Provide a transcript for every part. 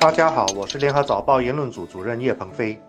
大家好，我是联合早报言论组主任叶鹏飞。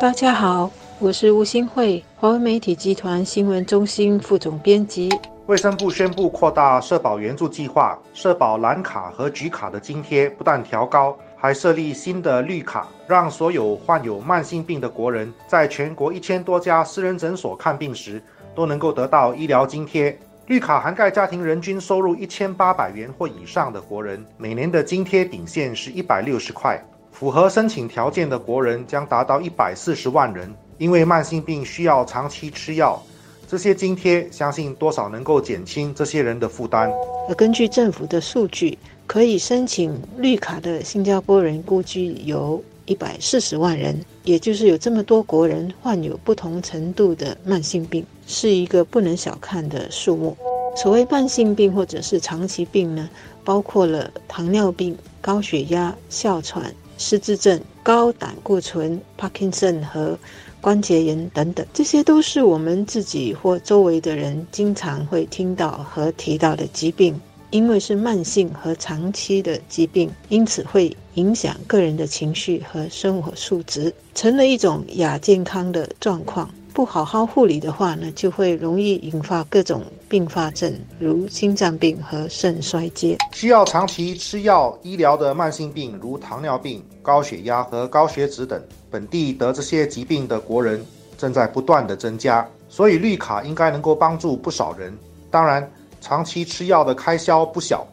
大家好，我是吴新慧，华为媒体集团新闻中心副总编辑。卫生部宣布扩大社保援助计划，社保蓝卡和橘卡的津贴不但调高，还设立新的绿卡，让所有患有慢性病的国人在全国一千多家私人诊所看病时都能够得到医疗津贴。绿卡涵盖家庭人均收入一千八百元或以上的国人，每年的津贴顶线是一百六十块。符合申请条件的国人将达到一百四十万人。因为慢性病需要长期吃药，这些津贴相信多少能够减轻这些人的负担。而根据政府的数据，可以申请绿卡的新加坡人估计有一百四十万人，也就是有这么多国人患有不同程度的慢性病。是一个不能小看的数目。所谓慢性病或者是长期病呢，包括了糖尿病、高血压、哮喘、失智症、高胆固醇、帕金森和关节炎等等，这些都是我们自己或周围的人经常会听到和提到的疾病。因为是慢性和长期的疾病，因此会影响个人的情绪和生活素质，成了一种亚健康的状况。不好好护理的话呢，就会容易引发各种并发症，如心脏病和肾衰竭。需要长期吃药医疗的慢性病，如糖尿病、高血压和高血脂等，本地得这些疾病的国人正在不断的增加。所以绿卡应该能够帮助不少人。当然，长期吃药的开销不小，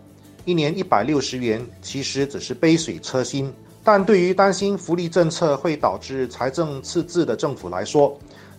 一年一百六十元其实只是杯水车薪。但对于担心福利政策会导致财政赤字的政府来说，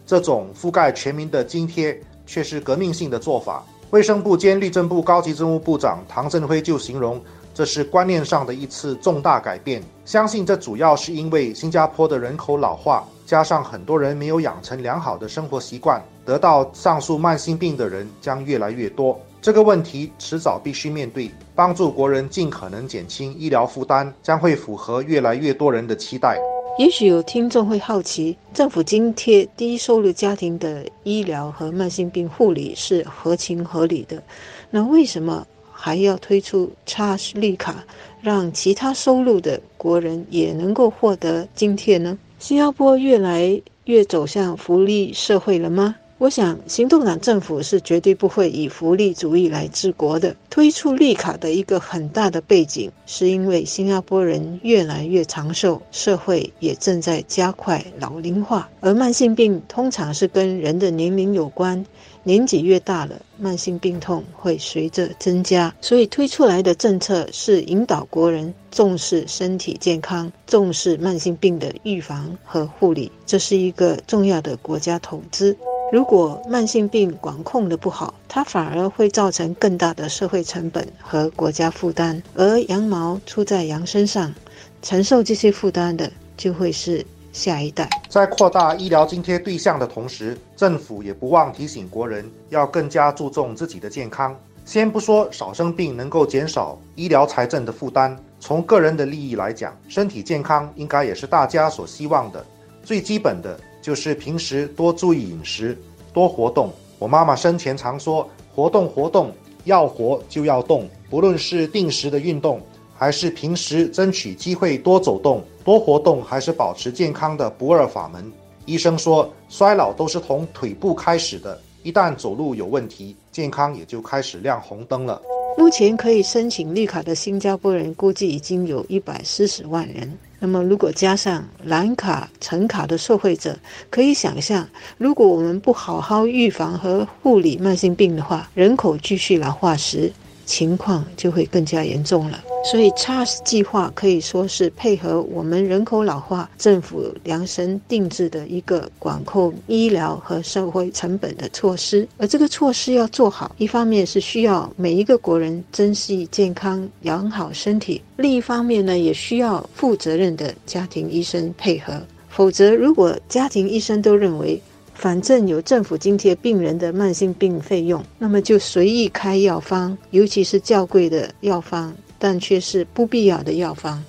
这种覆盖全民的津贴却是革命性的做法。卫生部兼律政部高级政务部长唐振辉就形容，这是观念上的一次重大改变。相信这主要是因为新加坡的人口老化，加上很多人没有养成良好的生活习惯，得到上述慢性病的人将越来越多。这个问题迟早必须面对，帮助国人尽可能减轻医疗负担，将会符合越来越多人的期待。也许有听众会好奇，政府津贴低收入家庭的医疗和慢性病护理是合情合理的，那为什么还要推出差利卡，让其他收入的国人也能够获得津贴呢？新加坡越来越走向福利社会了吗？我想，行动党政府是绝对不会以福利主义来治国的。推出绿卡的一个很大的背景，是因为新加坡人越来越长寿，社会也正在加快老龄化，而慢性病通常是跟人的年龄有关。年纪越大了，慢性病痛会随着增加，所以推出来的政策是引导国人重视身体健康，重视慢性病的预防和护理，这是一个重要的国家投资。如果慢性病管控的不好，它反而会造成更大的社会成本和国家负担，而羊毛出在羊身上，承受这些负担的就会是。下一代在扩大医疗津贴对象的同时，政府也不忘提醒国人要更加注重自己的健康。先不说少生病能够减少医疗财政的负担，从个人的利益来讲，身体健康应该也是大家所希望的。最基本的就是平时多注意饮食，多活动。我妈妈生前常说：“活动活动，要活就要动。”不论是定时的运动。还是平时争取机会多走动、多活动，还是保持健康的不二法门。医生说，衰老都是从腿部开始的，一旦走路有问题，健康也就开始亮红灯了。目前可以申请绿卡的新加坡人估计已经有一百四十万人。那么，如果加上蓝卡、橙卡的受惠者，可以想象，如果我们不好好预防和护理慢性病的话，人口继续老化时，情况就会更加严重了。所以，CHAS 计划可以说是配合我们人口老化、政府量身定制的一个管控医疗和社会成本的措施。而这个措施要做好，一方面是需要每一个国人珍惜健康、养好身体；另一方面呢，也需要负责任的家庭医生配合。否则，如果家庭医生都认为，反正有政府津贴病人的慢性病费用，那么就随意开药方，尤其是较贵的药方。但却是不必要的药方，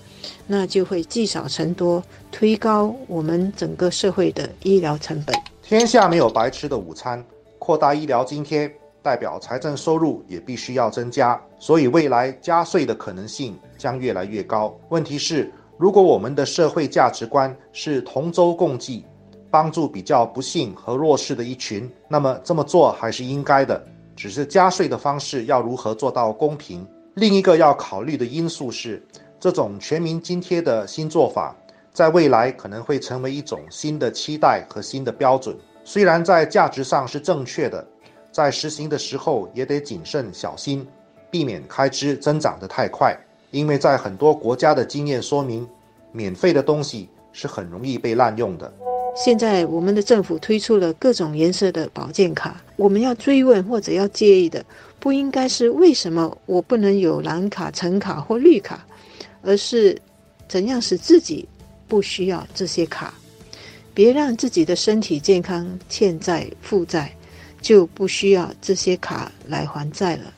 那就会积少成多，推高我们整个社会的医疗成本。天下没有白吃的午餐，扩大医疗津贴代表财政收入也必须要增加，所以未来加税的可能性将越来越高。问题是，如果我们的社会价值观是同舟共济，帮助比较不幸和弱势的一群，那么这么做还是应该的。只是加税的方式要如何做到公平？另一个要考虑的因素是，这种全民津贴的新做法，在未来可能会成为一种新的期待和新的标准。虽然在价值上是正确的，在实行的时候也得谨慎小心，避免开支增长得太快。因为在很多国家的经验说明，免费的东西是很容易被滥用的。现在我们的政府推出了各种颜色的保健卡，我们要追问或者要介意的，不应该是为什么我不能有蓝卡、橙卡或绿卡，而是怎样使自己不需要这些卡，别让自己的身体健康欠债负债，就不需要这些卡来还债了。